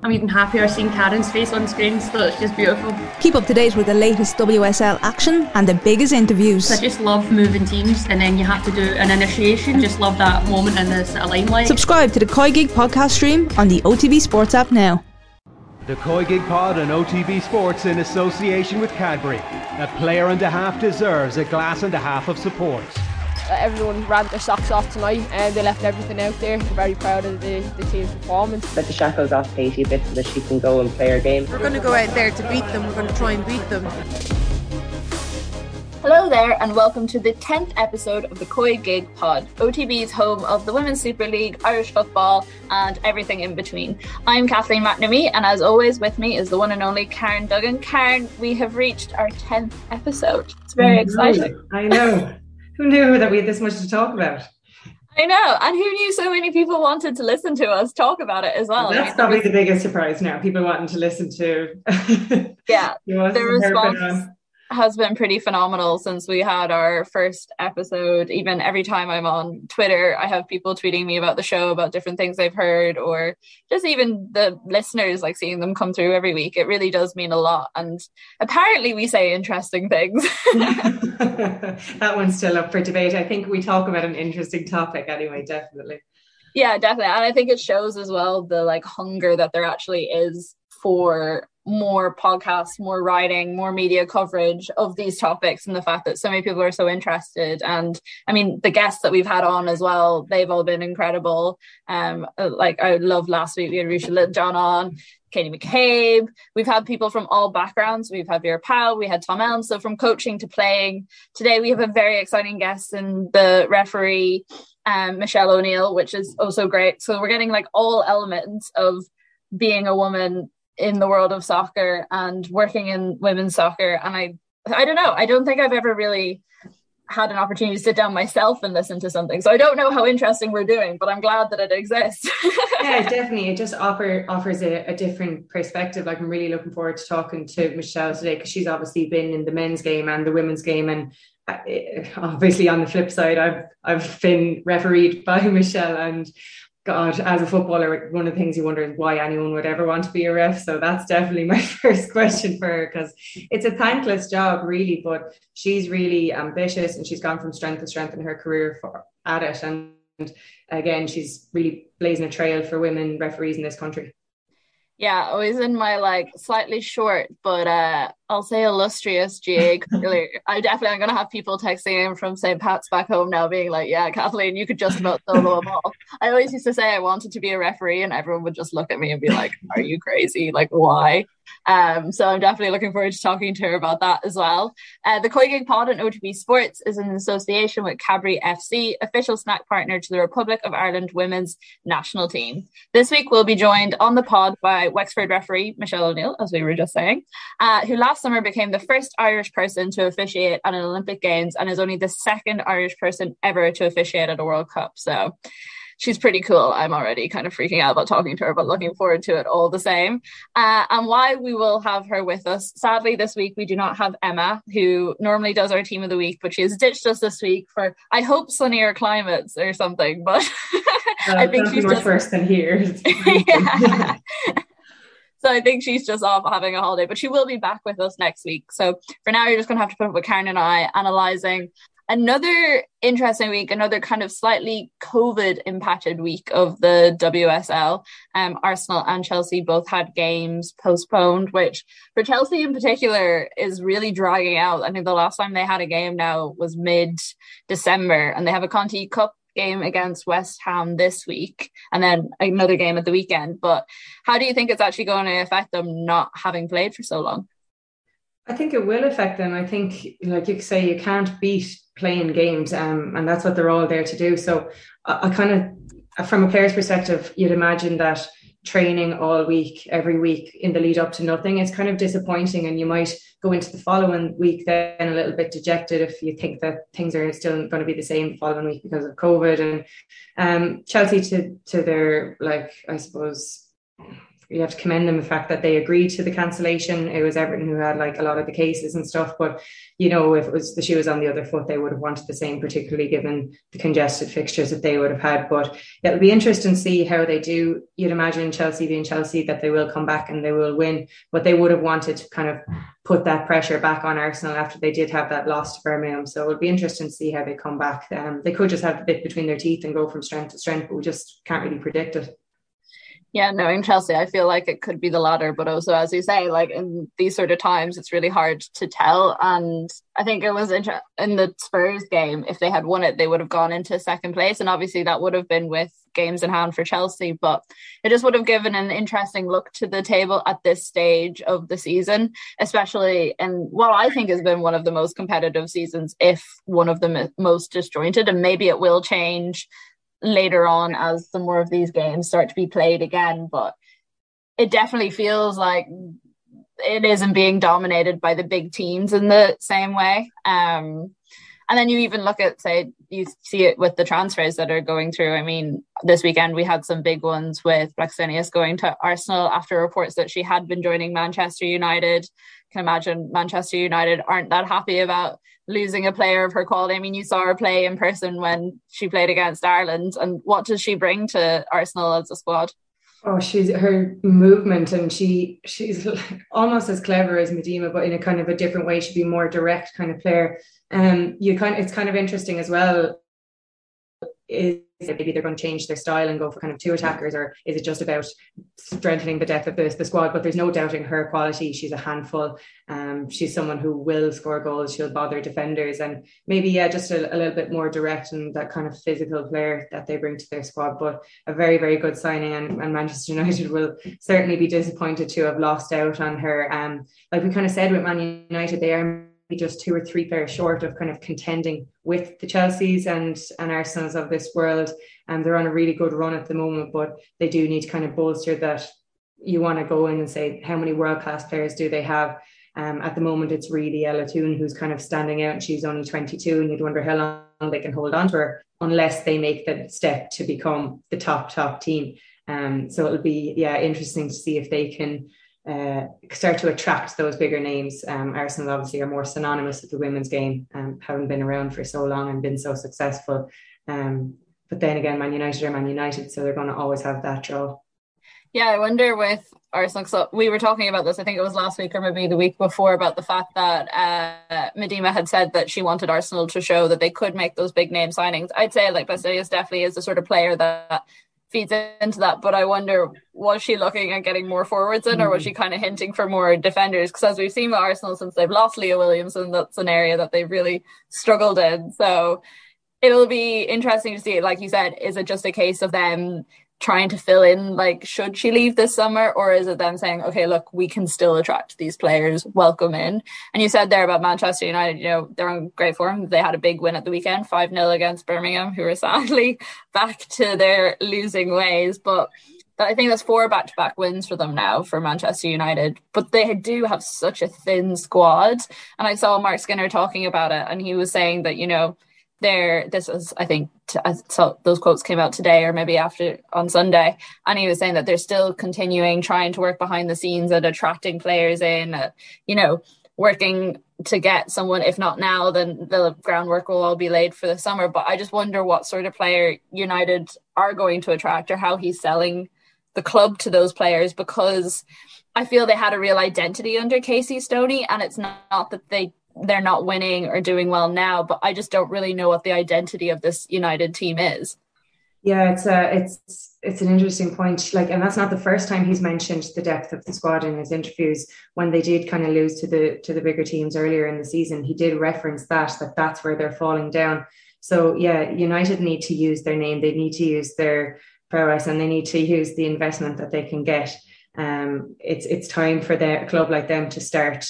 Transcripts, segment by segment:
I'm even happier seeing Karen's face on screen, so it's just beautiful. Keep up to date with the latest WSL action and the biggest interviews. I just love moving teams, and then you have to do an initiation. Just love that moment in the sort of limelight. Subscribe to the COYGIG podcast stream on the OTB Sports app now. The COYGIG Pod and OTB Sports in association with Cadbury. A player and a half deserves a glass and a half of support. Everyone ran their socks off tonight and they left everything out there. I'm very proud of the, the team's performance. Let the shackles off Katie a bit so that she can go and play her game. We're going to go out there to beat them. We're going to try and beat them. Hello there, and welcome to the 10th episode of the COYGIG Pod, OTB's home of the Women's Super League, Irish football, and everything in between. I'm Kathleen McNamee, and as always, with me is the one and only Karen Duggan. Karen, we have reached our 10th episode. It's very I exciting. I know. Who knew that we had this much to talk about? I know, and who knew so many people wanted to listen to us talk about it as well? That's probably the biggest surprise now. People wanting to listen to. yeah, the response has been pretty phenomenal since we had our first episode. Even every time I'm on Twitter, I have people tweeting me about the show, about different things they've heard, or just even the listeners, like seeing them come through every week. It really does mean a lot. And apparently, we say interesting things. that one's still up for debate. I think we talk about an interesting topic anyway, definitely. Yeah, definitely. And I think it shows as well the like hunger that there actually is for more podcasts, more writing, more media coverage of these topics, and the fact that so many people are so interested. And I mean, the guests that we've had on as well, they've all been incredible. Um, like I love last week we had Ruesha Littlejohn on, Katie McCabe. We've had people from all backgrounds. We've had Vera Pauw, we had Tom Elmes. So from coaching to playing. Today we have a very exciting guest in the referee, um, Michelle O'Neill, which is also great. So we're getting like all elements of being a woman in the world of soccer and working in women's soccer. And i i don't know. I don't think i've ever really had an opportunity to sit down myself and listen to something. So i don't know how interesting we're doing but i'm glad that it exists. Yeah definitely. It just offer offers a, a, different perspective. Like i'm really looking forward to talking to michelle today because she's obviously been in the men's game and the women's game. And uh, obviously on the flip side i've i've been refereed by michelle and God, as a footballer, one of the things you wonder is why anyone would ever want to be a ref. So that's definitely my first question for her because it's a thankless job, really. But she's really ambitious and she's gone from strength to strength in her career for, at it. And again, she's really blazing a trail for women referees in this country. Yeah, always in my like slightly short, but uh I'll say illustrious GA career. I definitely am gonna have people texting in from St. Pat's back home now being like, Yeah, Kathleen, you could just about solo a ball. I always used to say I wanted to be a referee and everyone would just look at me and be like, Are you crazy? Like why? Um, so I'm definitely looking forward to talking to her about that as well. Uh, the COYGIG Pod and OTB Sports is in association with Cadbury FC, official snack partner to the Republic of Ireland women's national team. This week we'll be joined on the pod by Wexford referee Michelle O'Neill, as we were just saying, uh, who last summer became the first Irish person to officiate at an Olympic Games and is only the second Irish person ever to officiate at a World Cup. So she's pretty cool. I'm already kind of freaking out about talking to her, but looking forward to it all the same. Uh, and why we will have her with us. Sadly, this week we do not have Emma, who normally does our team of the week, but she has ditched us this week for, I hope, sunnier climates or something. But uh, I think she's just... worse than here. So I think she's just off having a holiday, but she will be back with us next week. So for now, you're just going to have to put up with Karen and I analyzing another interesting week, another kind of slightly COVID impacted week of the WSL. Um, Arsenal and Chelsea both had games postponed, which for Chelsea in particular is really dragging out. I think the last time they had a game now was mid December, and they have a Conti Cup game against West Ham this week and then another game at the weekend. But how do you think it's actually going to affect them not having played for so long? I think it will affect them. I think, like you say, you can't beat playing games, um, and that's what they're all there to do. So, I, I kind of, from a player's perspective, you'd imagine that training all week, every week in the lead up to nothing, it's kind of disappointing, and you might go into the following week then a little bit dejected if you think that things are still going to be the same the following week because of COVID. And um, Chelsea, to to their like, I suppose you have to commend them the fact that they agreed to the cancellation. It was Everton who had like a lot of the cases and stuff, but you know, if it was the shoe was on the other foot, they would have wanted the same, particularly given the congested fixtures that they would have had. But it'll be interesting to see how they do. You'd imagine Chelsea being Chelsea that they will come back and they will win, but they would have wanted to kind of put that pressure back on Arsenal after they did have that loss to Birmingham. So it'll be interesting to see how they come back. Um, they could just have a bit between their teeth and go from strength to strength, but we just can't really predict it. Yeah, knowing Chelsea, I feel like it could be the latter, but also, as you say, like in these sort of times, it's really hard to tell. And I think it was in, in the Spurs game, if they had won it, they would have gone into second place. And obviously, that would have been with games in hand for Chelsea, but it just would have given an interesting look to the table at this stage of the season, especially in what I think has been one of the most competitive seasons, if one of the most disjointed. And maybe it will change later on as some more of these games start to be played again. But it definitely feels like it isn't being dominated by the big teams in the same way. Um, and then you even look at, say, you see it with the transfers that are going through. I mean, this weekend we had some big ones with Blackstenius going to Arsenal after reports that she had been joining Manchester United. Can imagine Manchester United aren't that happy about losing a player of her quality. I mean, you saw her play in person when she played against Ireland, and what does she bring to Arsenal as a squad? Oh, she's her movement, and she she's almost as clever as Miedema, but in a kind of a different way. She'd be more direct kind of player. Um, you kind of, it's kind of interesting as well. Is maybe they're going to change their style and go for kind of two attackers, or is it just about strengthening the depth of the, the squad? But there's no doubting her quality. She's a handful. Um, she's someone who will score goals. She'll bother defenders, and maybe yeah, just a, a, little bit more direct and that kind of physical player that they bring to their squad. But a very very good signing, and, and Manchester United will certainly be disappointed to have lost out on her. Um, like we kind of said with Man United, they are just two or three players short of kind of contending with the Chelseas and and Arsenals of this world. And they're on a really good run at the moment, but they do need to kind of bolster that. You want to go in and say how many world class players do they have? Um, at the moment, it's really Ella Toone who's kind of standing out, she's only 22, and you'd wonder how long they can hold on to her unless they make the step to become the top top team. Um, so it'll be yeah interesting to see if they can uh, start to attract those bigger names. Um, Arsenal obviously are more synonymous with the women's game, um, having been around for so long and been so successful. Um, but then again, Man United are Man United, so they're going to always have that draw. Yeah, I wonder with Arsenal. So we were talking about this. I think it was last week or maybe the week before about the fact that uh, Miedema had said that she wanted Arsenal to show that they could make those big name signings. I'd say like Blackstenius definitely is the sort of player that feeds into that. But I wonder, was she looking at getting more forwards in, or was she mm-hmm. kind of hinting for more defenders? Because as we've seen with Arsenal since they've lost Leah Williamson, that's an area that they've really struggled in. So it'll be interesting to see. Like you said, is it just a case of them trying to fill in like should she leave this summer or is it them saying okay look we can still attract these players welcome in. And you said there about manchester united you know they're on great form. They had a big win at the weekend 5-0 against birmingham who are sadly back to their losing ways. But I think that's four back-to-back wins for them now for Manchester United. But they do have such a thin squad, and I saw Mark Skinner talking about it, and he was saying that you know there this was i think I saw those quotes came out today or maybe after on sunday. And he was saying that they're still continuing trying to work behind the scenes and attracting players in uh, you know working to get someone if not now then the groundwork will all be laid for the summer. But i just wonder what sort of player united are going to attract or how he's selling the club to those players because I feel they had a real identity under Casey Stoney, and it's not that they they're not winning or doing well now, but I just don't really know what the identity of this United team is. Yeah, it's a it's it's an interesting point. Like, and that's not the first time he's mentioned the depth of the squad in his interviews. When they did kind of lose to the to the bigger teams earlier in the season, he did reference that that that's where they're falling down. So yeah, United need to use their name. They need to use their prowess, and they need to use the investment that they can get. Um, it's it's time for their club like them to start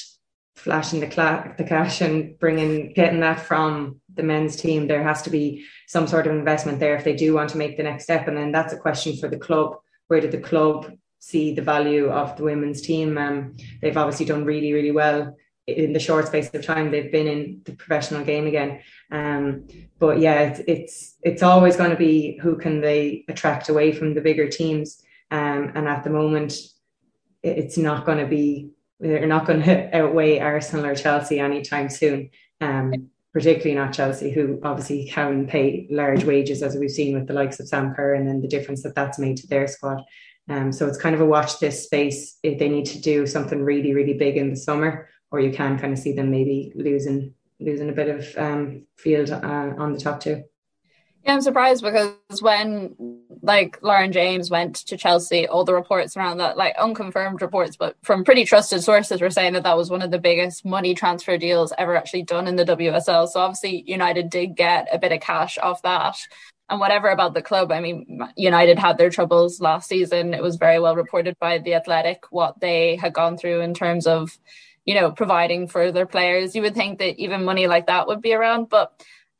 flashing the, cla- the cash and bringing getting that from the men's team there has to be some sort of investment there if they do want to make the next step. And then that's a question for the club. Where did the club see the value of the women's team? Um, they've obviously done really really well in the short space of time they've been in the professional game again. Um, but yeah it's, it's it's always going to be who can they attract away from the bigger teams. Um, and at the moment it's not going to be they're not going to outweigh Arsenal or Chelsea anytime soon. Um, particularly not Chelsea, who obviously can pay large wages, as we've seen with the likes of Sam Kerr, and then the difference that that's made to their squad. Um, so it's kind of a watch this space if they need to do something really, really big in the summer, or you can kind of see them maybe losing losing a bit of um, field uh, on the top two. I'm surprised because when like Lauren James went to Chelsea, all the reports around that, like unconfirmed reports, but from pretty trusted sources, were saying that that was one of the biggest money transfer deals ever actually done in the WSL. So obviously, United did get a bit of cash off that. And whatever about the club, I mean, United had their troubles last season. It was very well reported by the Athletic what they had gone through in terms of, you know, providing for their players. You would think that even money like that would be around, but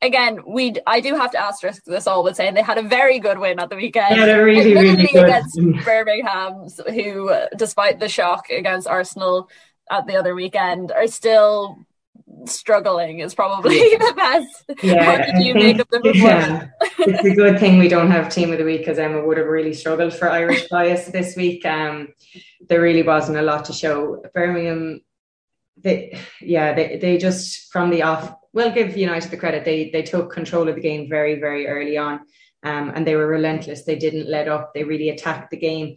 again, we I do have to asterisk this all with saying they had a very good win at the weekend. Yeah, really, really good. against Birmingham, who, despite the shock against Arsenal at the other weekend, are still struggling. Is probably yeah. the best. Yeah, think, yeah. it's a good thing we don't have team of the week because Emma would have really struggled for Irish bias this week. Um, there really wasn't a lot to show. Birmingham they yeah they, they just from the off we'll give United the credit. They they took control of the game very very early on, um, and they were relentless. They didn't let up. They really attacked the game.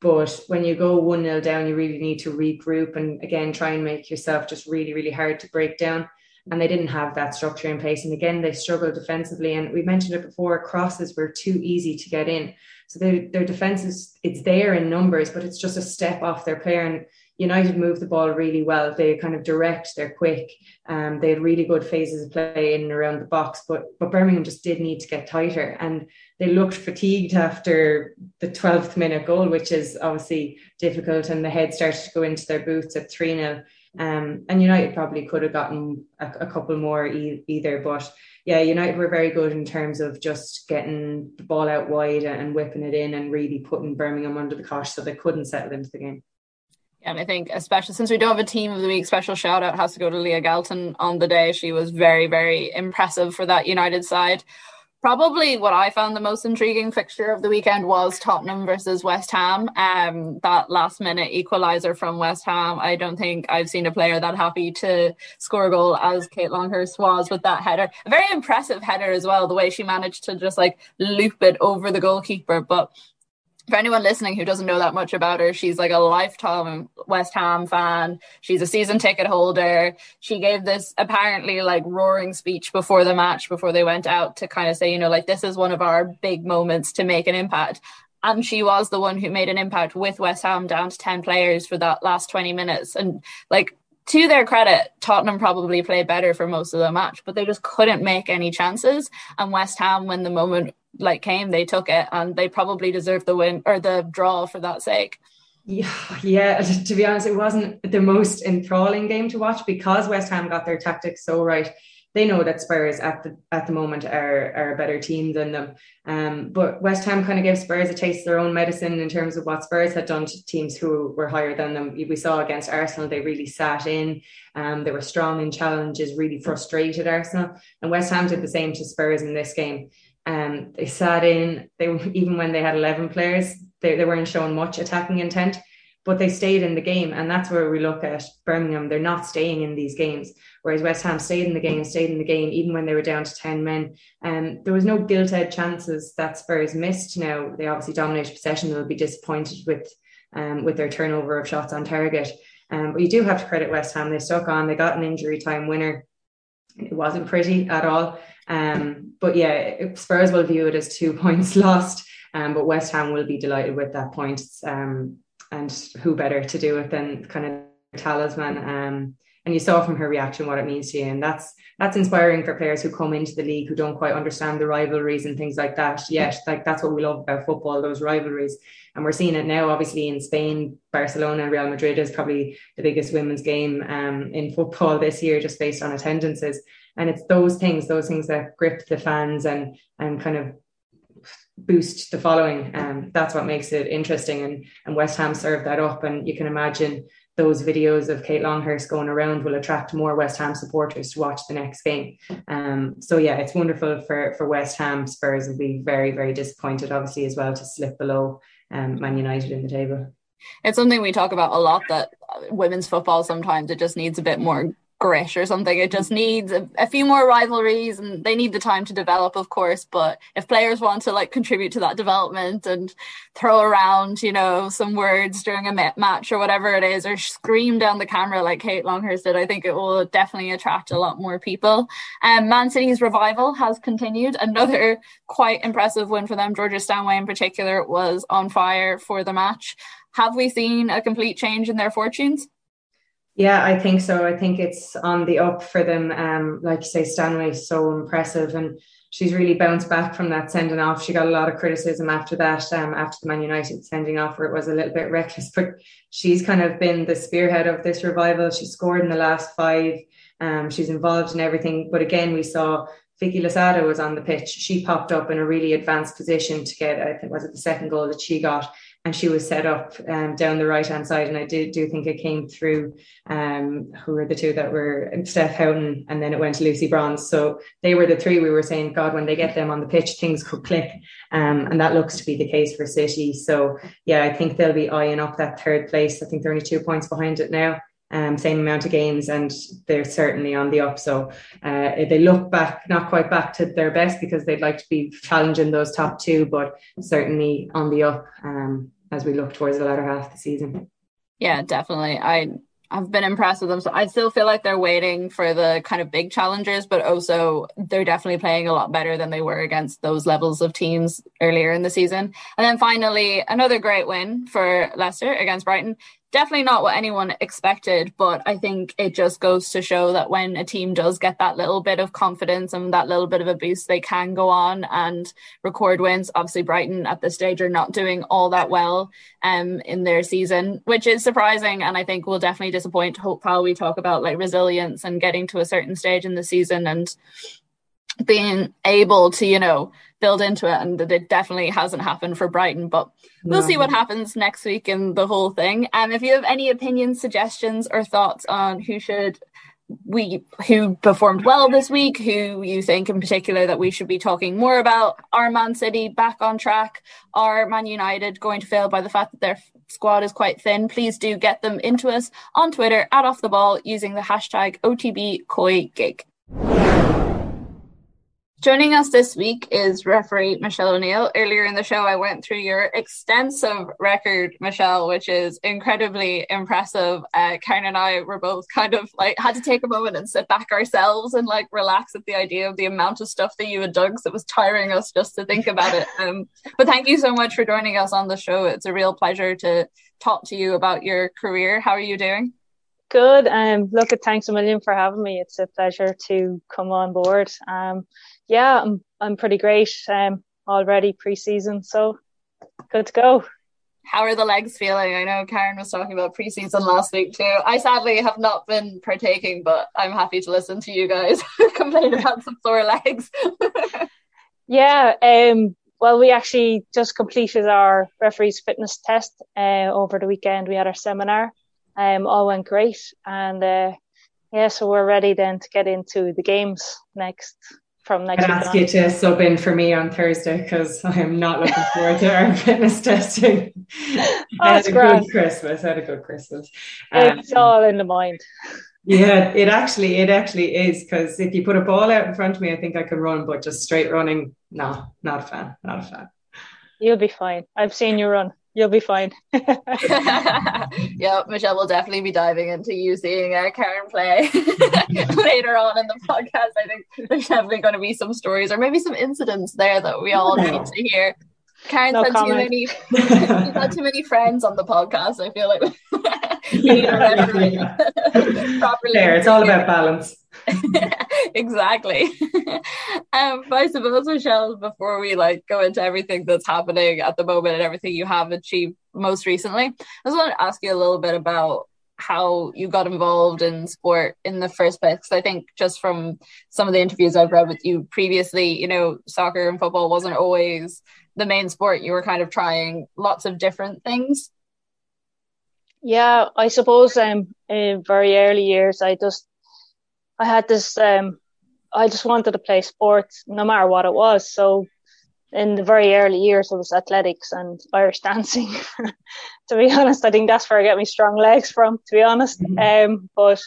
But when you go one 0 down, you really need to regroup and again try and make yourself just really really hard to break down. And they didn't have that structure in place. And again, they struggled defensively. And we mentioned it before: crosses were too easy to get in. So their their defense is it's there in numbers, but it's just a step off their player. And United move the ball really well. They kind of direct, they're quick. Um, they had really good phases of play in and around the box, but but Birmingham just did need to get tighter, and they looked fatigued after the twelfth minute goal, which is obviously difficult. And the head started to go into their boots at three 0 um, and United probably could have gotten a, a couple more e- either, but yeah, United were very good in terms of just getting the ball out wide and whipping it in and really putting Birmingham under the cosh so they couldn't settle into the game. And I think, especially since we don't have a team of the week, special shout out has to go to Leah Galton on the day. She was very, very impressive for that United side. Probably what I found the most intriguing fixture of the weekend was Tottenham versus West Ham. Um, that last minute equaliser from West Ham. I don't think I've seen a player that happy to score a goal as Kate Longhurst was with that header. A very impressive header as well, the way she managed to just like loop it over the goalkeeper. But for anyone listening who doesn't know that much about her, she's like a lifetime West Ham fan. She's a season ticket holder. She gave this apparently like roaring speech before the match, before they went out to kind of say, you know, like this is one of our big moments to make an impact. And she was the one who made an impact with West Ham down to 10 players for that last 20 minutes. And like, to their credit, Tottenham probably played better for most of the match, but they just couldn't make any chances. And West Ham, when the moment like came, they took it, and they probably deserved the win or the draw for that sake. Yeah, yeah. To be honest, it wasn't the most enthralling game to watch because West Ham got their tactics so right. They know that Spurs at the at the moment are are a better team than them. Um, but West Ham kind of gave Spurs a taste of their own medicine in terms of what Spurs had done to teams who were higher than them. We saw against Arsenal, they really sat in. Um, they were strong in challenges, really frustrated Arsenal, and West Ham did the same to Spurs in this game. Um, they sat in. They even when they had eleven players, they, they weren't showing much attacking intent, but they stayed in the game, and that's where we look at Birmingham. They're not staying in these games, whereas West Ham stayed in the game, stayed in the game, even when they were down to ten men. And um, there was no gilt-edged chances that Spurs missed. Now they obviously dominated possession. They'll be disappointed with um, with their turnover of shots on target. Um, but you do have to credit West Ham. They stuck on. They got an injury time winner. It wasn't pretty at all. Um, but yeah, Spurs will view it as two points lost, um, but West Ham will be delighted with that point. Um, and who better to do it than kind of talisman? Um, and you saw from her reaction what it means to you, and that's that's inspiring for players who come into the league who don't quite understand the rivalries and things like that. Yet, like that's what we love about football, those rivalries. And we're seeing it now, obviously, in Spain. Barcelona Real Madrid is probably the biggest women's game um, in football this year, just based on attendances and it's those things those things that grip the fans and and kind of boost the following um, that's what makes it interesting and and West Ham served that up and you can imagine those videos of Kate Longhurst going around will attract more West Ham supporters to watch the next game. Um, so yeah, it's wonderful for for West Ham. Spurs will be very very disappointed, obviously as well, to slip below um, Man United in the table. It's something we talk about a lot that women's football sometimes it just needs a bit more grit or something. It just needs a, a, few more rivalries and they need the time to develop, of course. But if players want to like contribute to that development and throw around, you know, some words during a match or whatever it is, or scream down the camera like Kate Longhurst did, I think it will definitely attract a lot more people. Um, Man City's revival has continued. Another quite impressive win for them. Georgia Stanway in particular was on fire for the match. Have we seen a complete change in their fortunes? Yeah, I think so. I think it's on the up for them. Um, like you say, Stanway's so impressive and she's really bounced back from that sending off. She got a lot of criticism after that, um, after the Man United sending off where it was a little bit reckless, but she's kind of been the spearhead of this revival. She scored in the last five. Um, she's involved in everything. But again, we saw Vicky Losada was on the pitch. She popped up in a really advanced position to get, I think, was it the second goal that she got? And she was set up um, down the right hand side. And I do do think it came through um, who were the two that were Steph Houghton, and then it went to Lucy Bronze. So they were the three we were saying, God, when they get them on the pitch, things could click. Um, and that looks to be the case for City. So yeah, I think they'll be eyeing up that third place. I think they're only two points behind it now um, same amount of games, and they're certainly on the up. So uh, they look back, not quite back to their best because they'd like to be challenging those top two, but certainly on the up um, as we look towards the latter half of the season. Yeah, definitely. I I've been impressed with them. So I still feel like they're waiting for the kind of big challengers, but also they're definitely playing a lot better than they were against those levels of teams earlier in the season. And then finally, another great win for Leicester against Brighton definitely not what anyone expected, but I think it just goes to show that when a team does get that little bit of confidence and that little bit of a boost, they can go on and record wins. Obviously, Brighton at this stage are not doing all that well um, in their season, which is surprising and I think will definitely disappoint. Hope while we talk about like resilience and getting to a certain stage in the season and being able to, you know, build into it. And that it definitely hasn't happened for Brighton, but we'll no. see what happens next week in the whole thing. And um, if you have any opinions, suggestions, or thoughts on who should we who performed well this week, who you think in particular that we should be talking more about, are Man City back on track? Are Man United going to fail by the fact that their squad is quite thin? Please do get them into us on Twitter at off the ball using the hashtag OTB COYGIG. Joining us this week is referee Michelle O'Neill. Earlier in the show, I went through your extensive record, Michelle, which is incredibly impressive. Uh, Karen and I were both kind of like had to take a moment and sit back ourselves and like relax at the idea of the amount of stuff that you had done because it was tiring us just to think about it. Um, but thank you so much for joining us on the show. It's a real pleasure to talk to you about your career. How are you doing? Good. Um, look, thanks a million for having me. It's a pleasure to come on board. Um, yeah, I'm I'm pretty great. Um, already pre-season, so good to go. How are the legs feeling? I know Karen was talking about pre-season last week too. I sadly have not been partaking, but I'm happy to listen to you guys complain about some sore legs. yeah, um, well, we actually just completed our referees fitness test uh, over the weekend. We had our seminar. Um, all went great, and uh, yeah, so we're ready then to get into the games next from next I'd ask you to sub in for me on Thursday because I am not looking forward to our fitness testing. oh, I had a grand. good Christmas. I had a good Christmas. Um, it's all in the mind. Yeah, it actually it actually is because if you put a ball out in front of me, I think I can run, but just straight running, no, not a fan, not a fan. You'll be fine. I've seen you run. You'll be fine. yeah, Michelle will definitely be diving into you seeing uh, Karen play later on in the podcast. I think there's definitely going to be some stories or maybe some incidents there that we all need to hear. Karen's no had comment. too many. You've had too many friends on the podcast. I feel like properly. There, it's all about balance. exactly. um, but I suppose, Michelle, before we like go into everything that's happening at the moment and everything you have achieved most recently, I just want to ask you a little bit about how you got involved in sport in the first place. Because I think just from some of the interviews I've read with you previously, you know, soccer and football wasn't always the main sport. You were kind of trying lots of different things. Yeah, I suppose um in very early years I just I had this um I just wanted to play sports no matter what it was. So in the very early years, it was athletics and Irish dancing. to be honest, I think that's where I get my strong legs from. To be honest, mm-hmm. um, but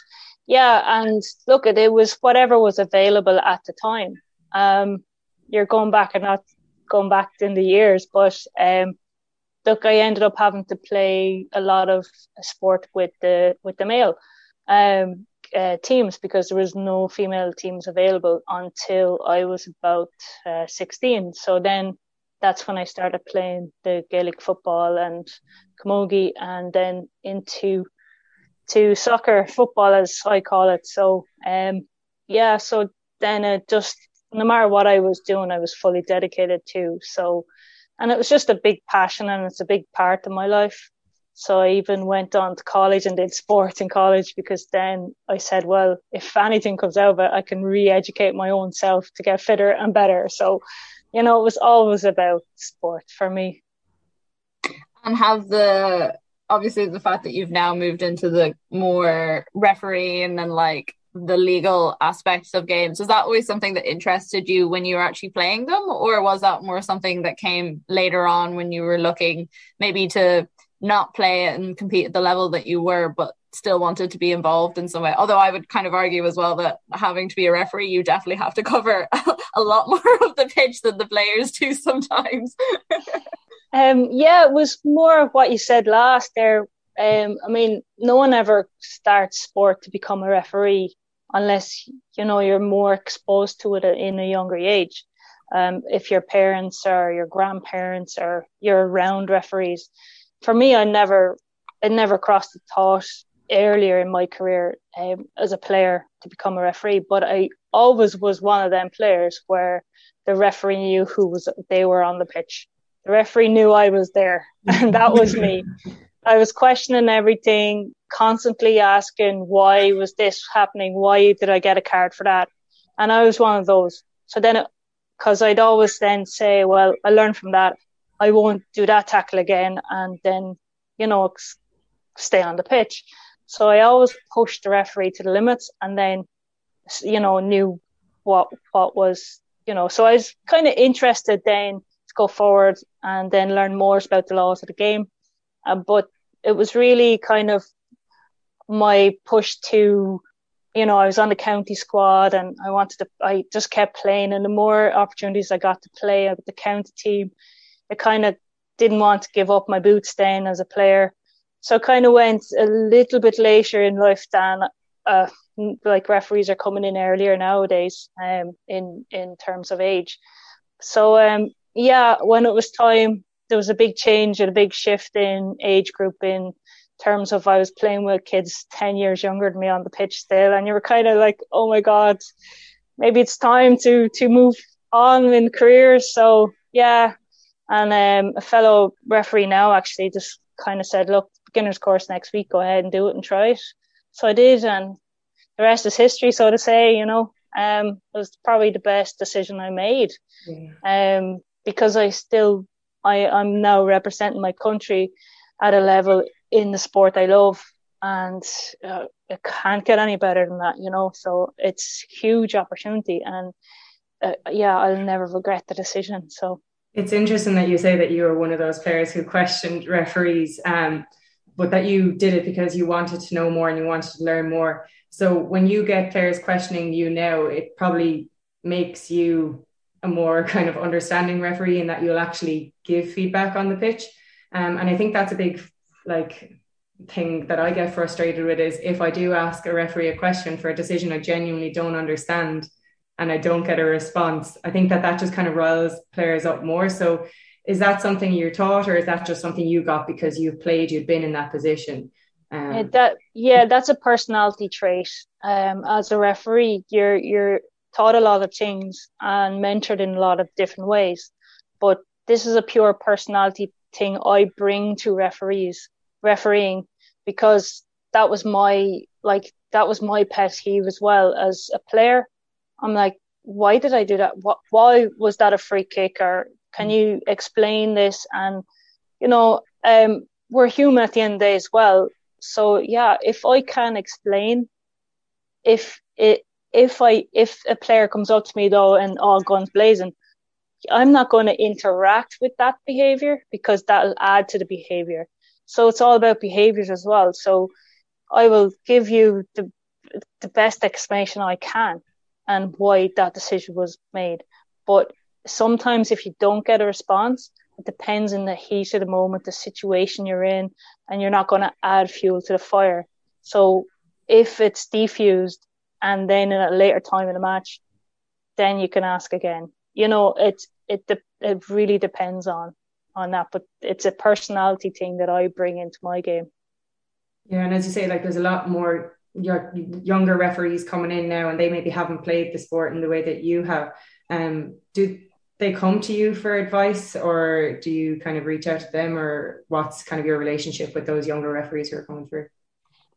yeah, and look, it, it was whatever was available at the time. Um, you're going back and not going back in the years, but um, look, I ended up having to play a lot of sport with the with the male um, uh, teams because there was no female teams available until I was about uh, 16. So then that's when I started playing the Gaelic football and camogie, and then into to soccer football as I call it. So um, yeah, so then it just no matter what I was doing, I was fully dedicated to. So, and it was just a big passion and it's a big part of my life. So I even went on to college and did sports in college because then I said, well, if anything comes out of it, I can re-educate my own self to get fitter and better. So, you know, it was always about sport for me. And have the obviously the fact that you've now moved into the more referee and then like the legal aspects of games was that always something that interested you when you were actually playing them or was that more something that came later on when you were looking maybe to not play and compete at the level that you were but still wanted to be involved in some way. Although i would kind of argue as well that having to be a referee you definitely have to cover a lot more of the pitch than the players do sometimes. Um yeah it was more of what you said last there. Um, I mean, no one ever starts sport to become a referee unless you know you're more exposed to it in a younger age. Um, if your parents or your grandparents or you're around referees, for me, I never, it never crossed the thought earlier in my career um, as a player to become a referee, but I always was one of them players where the referee knew who was they were on the pitch. The referee knew I was there, and that was me. I was questioning everything, constantly asking why was this happening? Why did I get a card for that? And I was one of those. So then, because I'd always then say, well, I learned from that. I won't do that tackle again, and then you know stay on the pitch. So I always pushed the referee to the limits, and then you know knew what what was you know. So I was kind of interested then to go forward and then learn more about the laws of the game. Uh, but it was really kind of my push to you know I was on the county squad and I wanted to I just kept playing and the more opportunities I got to play with the county team I kind of didn't want to give up my boots then as a player so I kind of went a little bit later in life than uh, like referees are coming in earlier nowadays um in in terms of age so um yeah when it was time there was a big change and a big shift in age group in terms of I was playing with kids 10 years younger than me on the pitch still. And you were kind of like, oh my God, maybe it's time to, to move on in careers. So yeah. And um, a fellow referee now actually just kind of said, look, beginner's course next week, go ahead and do it and try it. So I did. And the rest is history, so to say, you know, um, it was probably the best decision I made. Yeah. Um, because I still, I, I'm now representing my country at a level in the sport I love, and uh, it can't get any better than that, you know. So it's huge opportunity, and uh, yeah, I'll never regret the decision. So it's interesting that you say that you were one of those players who questioned referees, um, but that you did it because you wanted to know more and you wanted to learn more. So when you get players questioning you now, it probably makes you a more kind of understanding referee in that you'll actually give feedback on the pitch. Um, and I think that's a big like thing that I get frustrated with is if I do ask a referee a question for a decision I genuinely don't understand and I don't get a response, I think that that just kind of riles players up more. So is that something you're taught or is that just something you got because you've played, you've been in that position? Um, yeah, that yeah, that's a personality trait. Um, as a referee, you're you're taught a lot of things and mentored in a lot of different ways, but this is a pure personality thing I bring to referees refereeing because that was my like that was my pet peeve as well as a player. I'm like, why did I do that? What why was that a free kick? Or can you explain this? And you know, um, we're human at the end of the day as well. So yeah, if I can explain, if it if I if a player comes up to me though and all guns blazing, I'm not going to interact with that behavior because that'll add to the behavior. So it's all about behaviors as well. So I will give you the the best explanation I can and why that decision was made. But sometimes if you don't get a response, it depends in the heat of the moment, the situation you're in, and you're not going to add fuel to the fire. So if it's defused and then in a later time in the match, then you can ask again. You know, it's it it really depends on on that, but it's a personality thing that I bring into my game. Yeah, and as you say, like there's a lot more your younger referees coming in now, and they maybe haven't played the sport in the way that you have. Um, do they come to you for advice, or do you kind of reach out to them, or what's kind of your relationship with those younger referees who are coming through?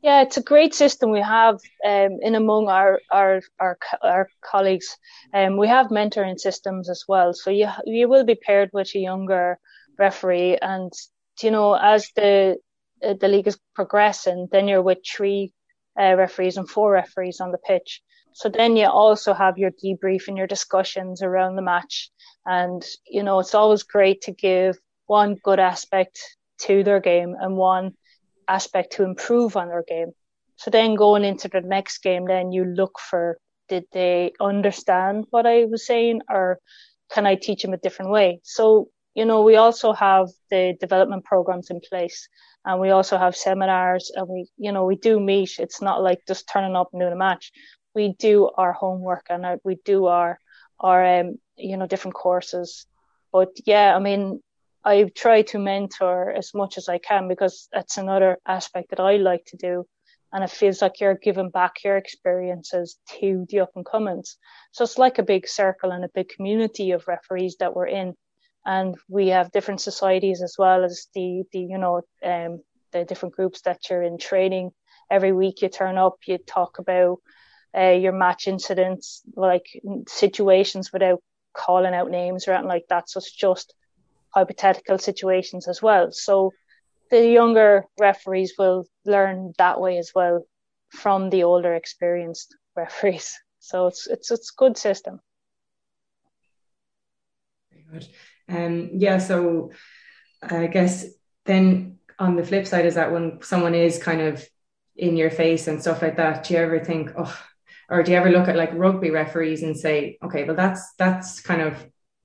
Yeah, it's a great system we have um, in among our our our, our colleagues. Um, we have mentoring systems as well, so you you will be paired with a younger referee, and you know as the uh, the league is progressing, then you're with three uh, referees and four referees on the pitch. So then you also have your debrief and your discussions around the match, and you know it's always great to give one good aspect to their game and one aspect to improve on their game. So then going into the next game, then you look for did they understand what I was saying or can I teach them a different way? So, you know, we also have the development programs in place and we also have seminars and we, you know, we do meet. It's not like just turning up and doing a match. We do our homework and our, we do our, our, um, you know, different courses. But yeah, I mean, I try to mentor as much as I can because that's another aspect that I like to do. And it feels like you're giving back your experiences to the up and comings. So it's like a big circle and a big community of referees that we're in. And we have different societies as well as the, the you know, um, the different groups that you're in training. Every week you turn up, you talk about uh, your match incidents, like situations without calling out names or anything like that. So it's just hypothetical situations as well. So the younger referees will learn that way as well from the older experienced referees. So it's it's it's good system. Very good. Um yeah, so I guess then on the flip side is that when someone is kind of in your face and stuff like that, do you ever think, oh, or do you ever look at like rugby referees and say, okay, well that's that's kind of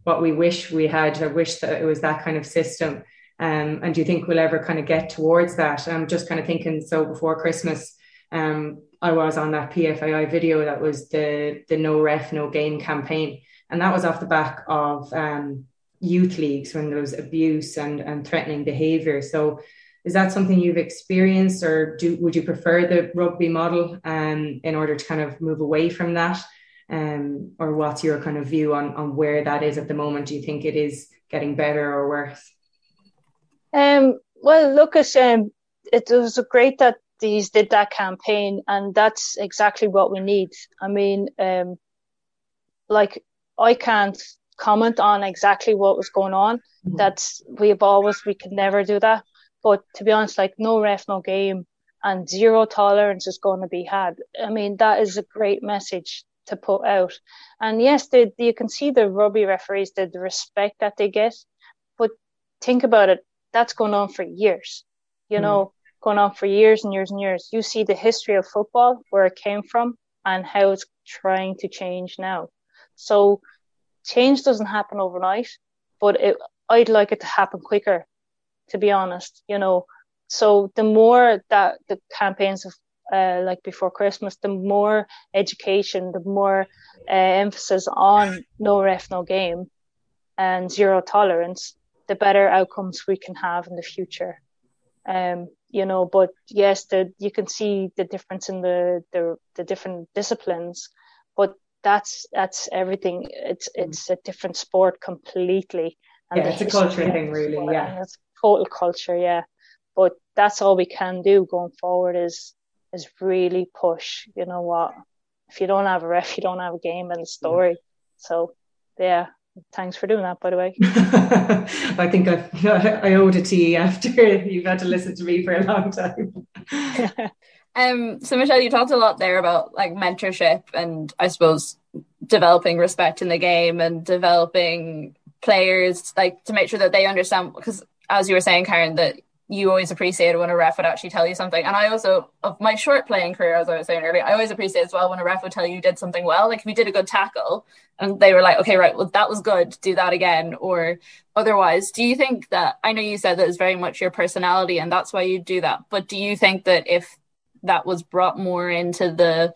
what we wish we had. I wish that it was that kind of system. Um, and do you think we'll ever kind of get towards that? I'm just kind of thinking. So before Christmas, um, I was on that PFAI video that was the the no ref no game campaign, and that was off the back of um, youth leagues when there was abuse and and threatening behaviour. So is that something you've experienced, or do would you prefer the rugby model um, in order to kind of move away from that? um, or what's your kind of view on on where that is at the moment? Do you think it is getting better or worse? Um, well, at, um, it was great that these did that campaign, and that's exactly what we need. I mean, um, like I can't comment on exactly what was going on. Mm-hmm. That's we've always we could never do that. But to be honest, like no ref, no game, and zero tolerance is going to be had. I mean, that is a great message to put out. And yes, they, you can see the rugby referees, the, the respect that they get. But think about it, that's going on for years, you mm. know, going on for years and years and years. You see the history of football, where it came from, and how it's trying to change now. So change doesn't happen overnight, but it, I'd like it to happen quicker, to be honest, you know. So the more that the campaigns of uh, like before Christmas, the more education, the more uh, emphasis on no ref, no game, and zero tolerance, the better outcomes we can have in the future. Um, you know, but yes, the you can see the difference in the the, the different disciplines, but that's that's everything. It's mm. it's a different sport completely. And yeah, it's a culture thing, really. Yeah, it's total culture. Yeah, but that's all we can do going forward is is really push. You know what? If you don't have a ref, you don't have a game and a mm. story. Yeah. So yeah, thanks for doing that by the way i think i i owed it to you after you've had to listen to me for a long time um so michelle you talked a lot there about like mentorship and i suppose developing respect in the game and developing players like to make sure that they understand because as you were saying Karen that you always appreciate when a ref would actually tell you something. And I also of my short playing career as I was saying earlier I always appreciate as well when a ref would tell you you did something well. Like if you did a good tackle and they were like okay right well that was good do that again or otherwise do you think that I know you said that is very much your personality and that's why you do that but do you think that if that was brought more into the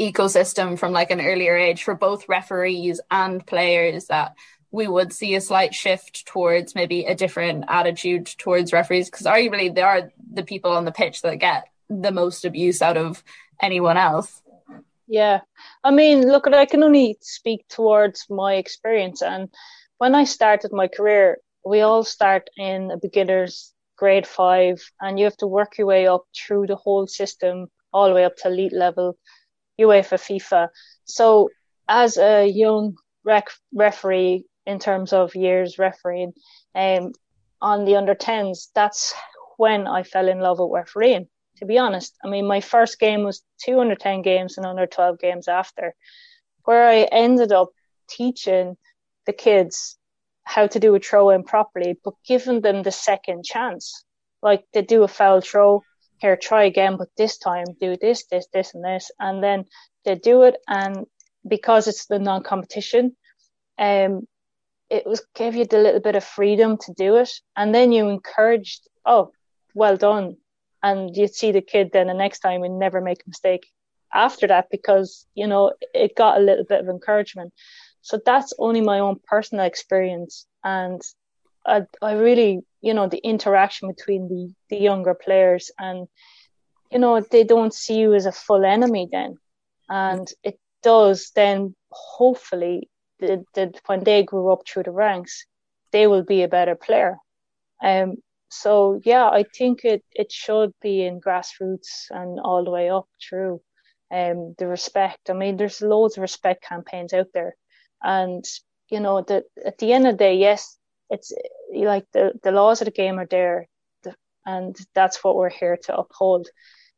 ecosystem from like an earlier age for both referees and players that we would see a slight shift towards maybe a different attitude towards referees. Because arguably they are the people on the pitch that get the most abuse out of anyone else. Yeah. I mean look i can only speak towards my experience and when i started my career we all start in a beginner's grade five and you have to work your way up through the whole system all the way up to elite level UEFA FIFA. So as a young rec- referee in terms of years refereeing um, on the under 10s, that's when I fell in love with refereeing, to be honest. I mean, my first game was two under 10 games and under 12 games after, where I ended up teaching the kids how to do a throw in properly, but giving them the second chance. Like they do a foul throw, here, try again, but this time do this, this, this, and this. And then they do it. And because it's the non competition, um, it was gave you the little bit of freedom to do it. And then you encouraged, oh, well done. And you'd see the kid then the next time and never make a mistake after that because, you know, it got a little bit of encouragement. So that's only my own personal experience. And I, I really, you know, the interaction between the, the younger players and, you know, they don't see you as a full enemy then. And it does then hopefully that the, when they grew up through the ranks, they will be a better player. Um, so yeah, I think it, it should be in grassroots and all the way up through um, the respect. I mean, there's loads of respect campaigns out there. And, you know, that at the end of the day, yes, it's like the, the laws of the game are there and that's what we're here to uphold.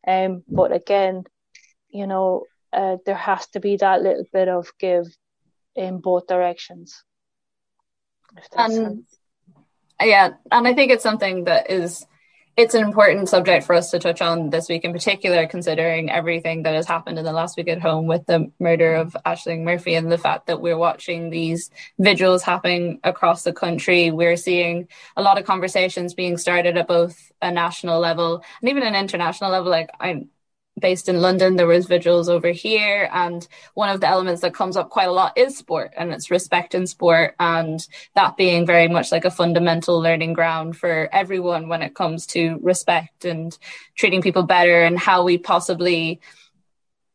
Um, but again, you know, uh, there has to be that little bit of give in both directions. And yeah, and I think it's something that is it's an important subject for us to touch on this week in particular, considering everything that has happened in the last week at home with the murder of Ashling Murphy and the fact that we're watching these vigils happening across the country. We're seeing a lot of conversations being started at both a national level and even an international level. Like I based in London, there was vigils over here, and one of the elements that comes up quite a lot is sport, and it's respect in sport, and that being very much like a fundamental learning ground for everyone when it comes to respect and treating people better, and how we possibly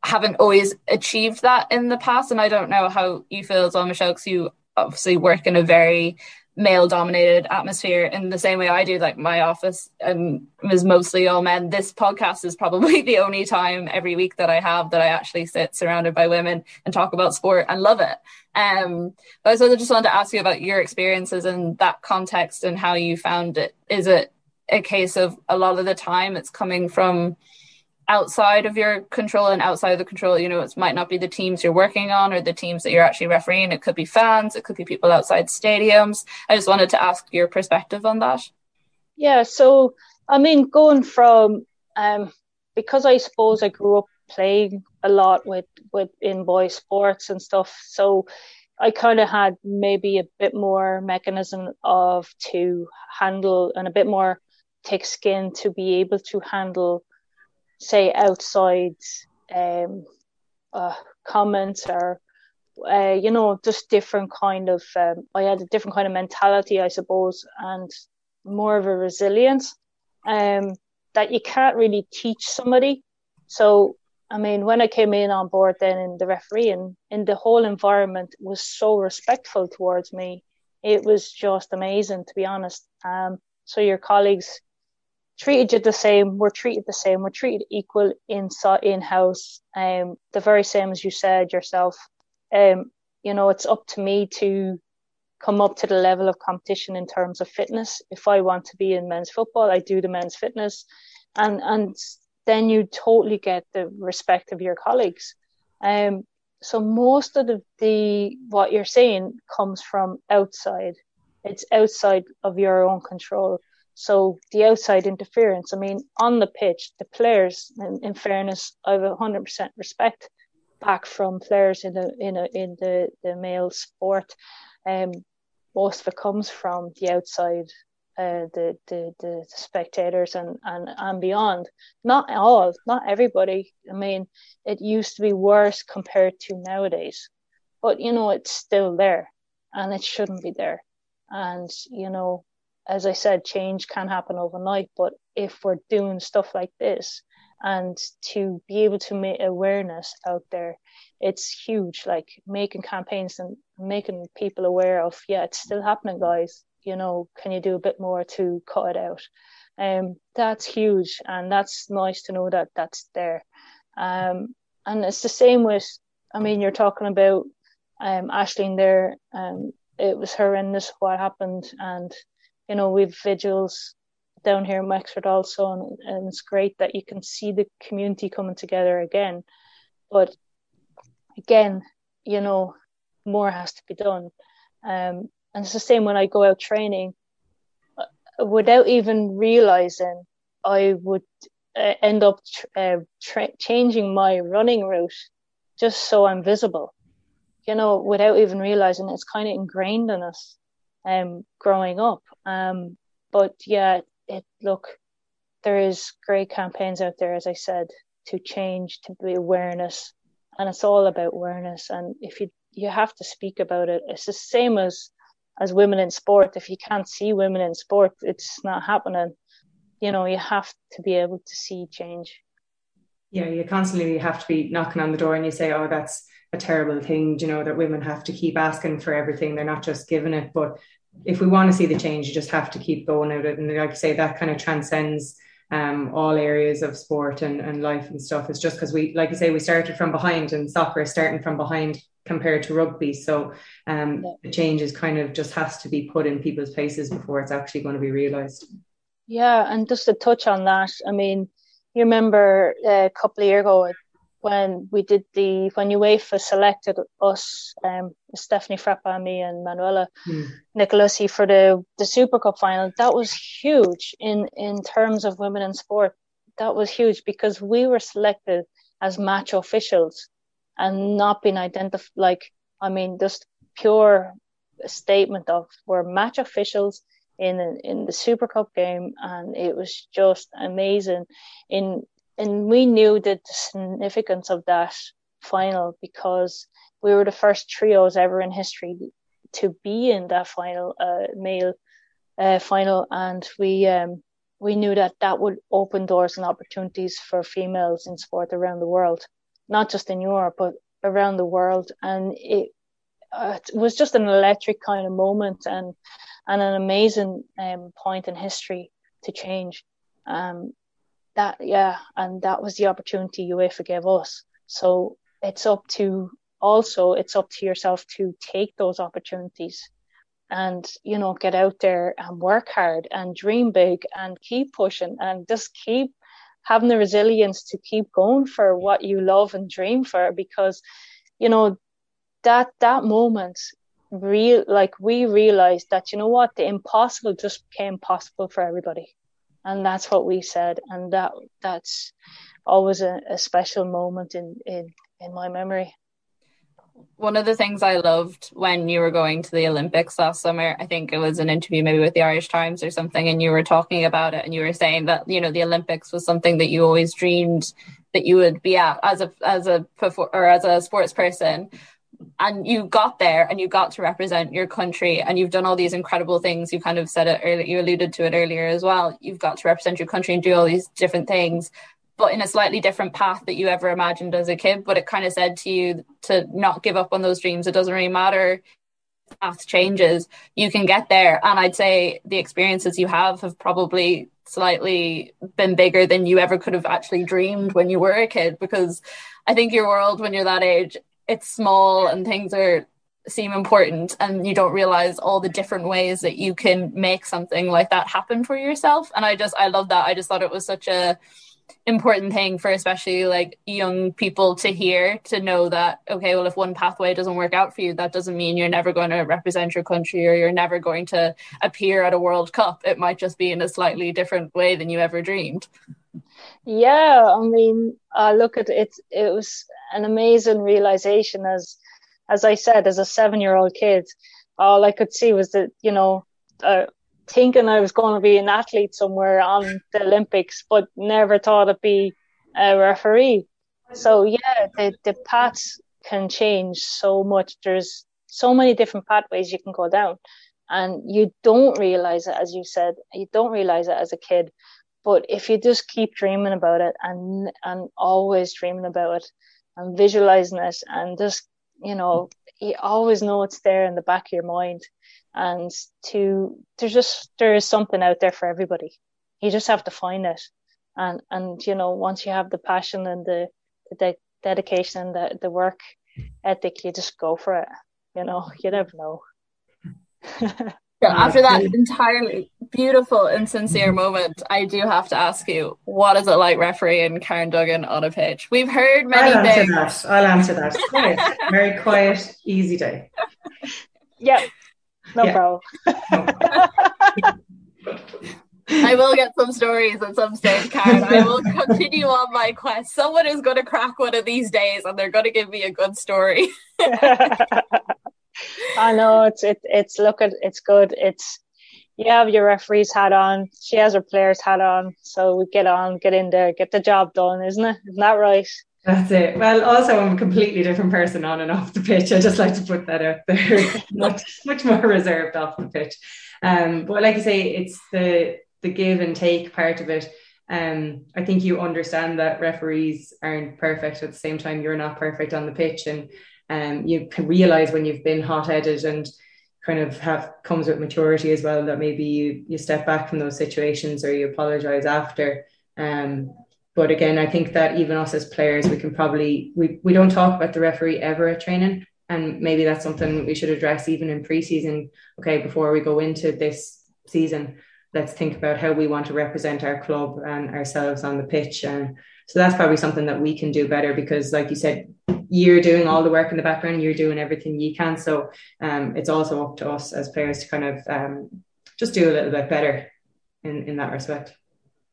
haven't always achieved that in the past. And I don't know how you feel as well, Michelle, because you obviously work in a very male dominated atmosphere in the same way I do. Like my office um, is mostly all men. This podcast is probably the only time every week that I have that I actually sit surrounded by women and talk about sport and love it. Um, but I sort of just wanted to ask you about your experiences in that context and how you found it. Is it a case of a lot of the time it's coming from outside of your control and outside of the control you know it might not be the teams you're working on or the teams that you're actually refereeing. It could be fans it could be people outside stadiums. I just wanted to ask your perspective on that. Yeah so i mean going from um because i suppose i grew up playing a lot with with in boy sports and stuff so i kind of had maybe a bit more mechanism of to handle and a bit more thick skin to be able to handle say outside um, uh, comments or uh, you know just different kind of um, I had a different kind of mentality I suppose and more of a resilience um, that you can't really teach somebody. So I mean when I came in on board then in the referee and in the whole environment was so respectful towards me it was just amazing to be honest. Um, so your colleagues treated you the same. We're treated the same. We're treated equal inside in house. Um, the very same as you said yourself. Um, you know, it's up to me to come up to the level of competition in terms of fitness. If I want to be in men's football, I do the men's fitness, and and then you totally get the respect of your colleagues. Um, so most of the, the what you're saying comes from outside it's outside of your own control so the outside interference i mean on the pitch the players in, in fairness i have 100% respect back from players in the in a, in the the male sport um most of it comes from the outside uh, the, the the spectators and and and beyond. Not all, not everybody. I mean, it used to be worse compared to nowadays, but you know it's still there, and it shouldn't be there. And you know, as I said, change can happen overnight. But if we're doing stuff like this, and to be able to make awareness out there, it's huge. Like making campaigns and making people aware of, yeah, it's still happening, guys you know, can you do a bit more to cut it out? Um, that's huge, and that's nice to know that that's there. Um, and it's the same with, I mean, you're talking about um, Ashling there. Um, it was horrendous what happened, and you know we've vigils down here in Wexford also, and, and it's great that you can see the community coming together again. But again, you know, more has to be done. Um, and it's the same when I go out training. Uh, without even realizing, I would uh, end up uh, tra- changing my running route just so I'm visible. You know, without even realizing it's kind of ingrained in us um, growing up. Um, but yeah, it look, there is great campaigns out there, as I said, to change, to be awareness, and it's all about awareness. And if you you have to speak about it, it's the same as as women in sport. If you can't see women in sport it's not happening. You know you have to be able to see change. Yeah you constantly have to be knocking on the door and you say oh that's a terrible thing you know that women have to keep asking for everything they're not just giving it but if we want to see the change you just have to keep going at it and like I say that kind of transcends um, all areas of sport and, and life and stuff. It's just because we, like you say, we started from behind and soccer is starting from behind compared to rugby. So um, yeah. the change is kind of just has to be put in people's faces before it's actually going to be realised. Yeah, and just to touch on that, I mean, you remember uh, a couple of years ago when we did the when UEFA selected us, um, Stephanie Frappart and Manuela mm. Nicolosi for the the Super Cup final. That was huge in in terms of women in sport. That was huge because we were selected as match officials and not being identified. Like, I mean, just pure statement of we're match officials in in the Super Cup game, and it was just amazing. In and we knew the significance of that final because we were the first trios ever in history to be in that final uh, male uh, final, and we um, we knew that that would open doors and opportunities for females in sport around the world not just in Europe, but around the world. And it, uh, it was just an electric kind of moment and, and an amazing um, point in history to change. Um, that, yeah, and that was the opportunity UEFA gave us. So it's up to also, it's up to yourself to take those opportunities and you know get out there and work hard and dream big and keep pushing and just keep having the resilience to keep going for what you love and dream for because you know that that moment real like we realized that you know what the impossible just became possible for everybody and that's what we said and that that's always a, a special moment in in in my memory one of the things I loved when you were going to the Olympics last summer, I think it was an interview maybe with the Irish Times or something, and you were talking about it and you were saying that, you know, the Olympics was something that you always dreamed that you would be at as a as a or as a sports person. And you got there and you got to represent your country and you've done all these incredible things. You kind of said it earlier, you alluded to it earlier as well. You've got to represent your country and do all these different things but in a slightly different path that you ever imagined as a kid. But it kind of said to you to not give up on those dreams. It doesn't really matter path changes, you can get there. And I'd say the experiences you have have probably slightly been bigger than you ever could have actually dreamed when you were a kid because I think your world when you're that age, it's small and things are seem important and you don't realize all the different ways that you can make something like that happen for yourself. And i just i love that. I just thought it was such a important thing for especially like young people to hear to know that okay well if one pathway doesn't work out for you that doesn't mean you're never going to represent your country or you're never going to appear at a world cup. It might just be in a slightly different way than you ever dreamed yeah i mean uh, look at it it was an amazing realization as as i said as a seven year old kid all i could see was that you know uh, thinking I was going to be an athlete somewhere on the Olympics, but never thought I'd be a referee. So yeah, the the paths can change so much. There's so many different pathways you can go down, and you don't realize it, as you said, you don't realize it as a kid. But if you just keep dreaming about it and and always dreaming about it and visualizing it and just you know you always know it's there in the back of your mind and to there's just there is something out there for everybody. You just have to find it. And and you know once you have the passion and the, the de- dedication and the, the work ethic you just go for it. You know you never know after that entirely beautiful and sincere mm-hmm. moment, I do have to ask you, what is it like refereeing Karen Duggan on a pitch? We've heard many I'll things. Answer that. I'll answer that. Quiet. Very quiet, easy day. Yep. no Yeah. problem. I will get some stories at some stage, Karen. I will continue on my quest. Someone is going to crack one of these days and they're going to give me a good story. I know it's it, it's look at it's good. It's you have your referee's hat on. She has her player's hat on. So we get on, get in there, get the job done, isn't it? Isn't that right? That's it. Well, also I'm a completely different person on and off the pitch. I just like to put that out there. much much more reserved off the pitch. Um, but like you say, it's the the give and take part of it. Um, I think you understand that referees aren't perfect. At the same time, you're not perfect on the pitch, and um, you can realize when you've been hot headed and kind of have comes with maturity as well that maybe you you step back from those situations or you apologize after. Um, but again, I think that even us as players, we can probably we, we don't talk about the referee ever at training, and maybe that's something we should address even in preseason. Okay, before we go into this season, let's think about how we want to represent our club and ourselves on the pitch. And so that's probably something that we can do better because, like you said, you're doing all the work in the background, you're doing everything you can. So um, it's also up to us as players to kind of um, just do a little bit better in, in that respect.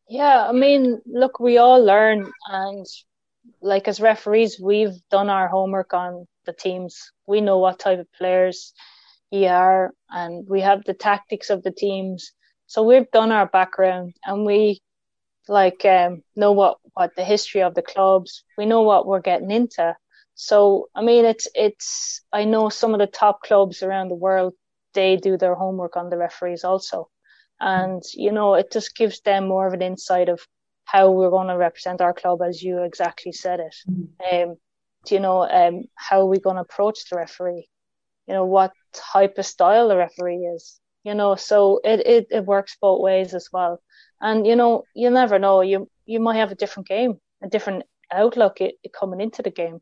Yeah, I mean, look, we all learn, and like as referees, we've done our homework on the teams. We know what type of players you are, and we have the tactics of the teams. So we've done our background, and we like um, know what what the history of the clubs. We know what we're getting into. So I mean, it's it's. I know some of the top clubs around the world. They do their homework on the referees also. And you know it just gives them more of an insight of how we're going to represent our club as you exactly said it. Um you know um how are we going to approach the referee? You know what type of style the referee is? You know so it, it it works both ways as well. And you know you never know you you might have a different game a different outlook it, it coming into the game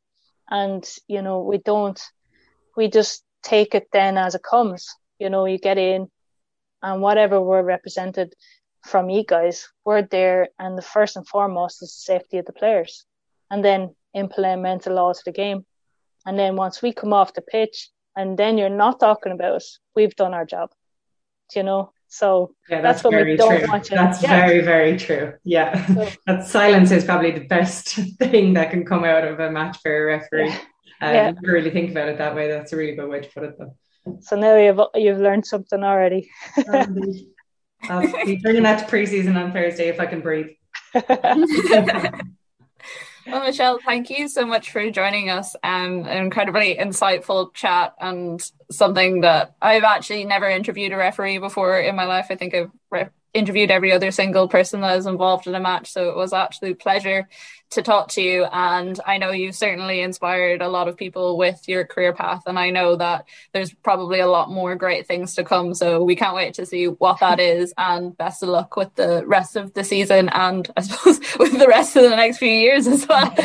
and you know we don't we just take it then as it comes. You know you get in and whatever we're represented from you guys, we're there, and the first and foremost is the safety of the players, and then implement the laws of the game, and then once we come off the pitch, and then you're not talking about us, we've done our job, you know. So yeah, that's, that's, what very we don't true. want to. That's yeah. very, very true. Yeah, So- that silence is probably the best thing that can come out of a match for a referee. Yeah. Um, Yeah. if you really think about it that way. That's a really good way to put it, though. So now you've you've learned something already. I'll be bringing that to preseason on Thursday if I can breathe. Well, Michelle, thank you so much for joining us. Um, an incredibly insightful chat and something that I've actually never interviewed a referee before in my life. I think I've re- interviewed every other single person that is involved in a match. So it was absolute pleasure to talk to you. And I know you've certainly inspired a lot of people with your career path. And I know that there's probably a lot more great things to come. So we can't wait to see what that is. And best of luck with the rest of the season and I suppose with the rest of the next few years as well.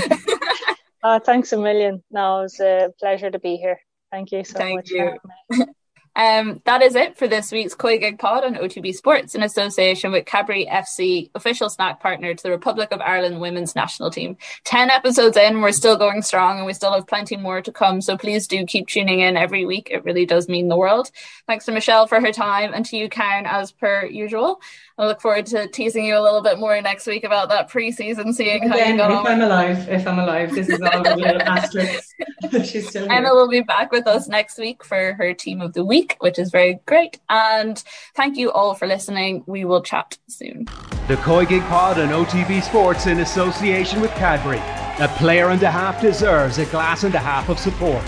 Uh, thanks a million. No, it was a pleasure to be here. Thank you so Thank much. you. Um, that is it for this week's COYGIG pod on OTB Sports in association with Cadbury FC, official snack partner to the Republic of Ireland women's national team. 10 episodes in, we're still going strong and we still have plenty more to come. So please do keep tuning in every week. It really does mean the world. Thanks to Michelle for her time and to you, Karen, as per usual. I look forward to teasing you a little bit more next week about that pre-season, seeing how you got if on. I'm alive, if I'm alive, this is all the little asterisks. She's still here. Emma will be back with us next week for her team of the week, which is very great. And thank you all for listening. We will chat soon. The COYGIG Pod on OTB Sports in association with Cadbury. A player and a half deserves a glass and a half of support.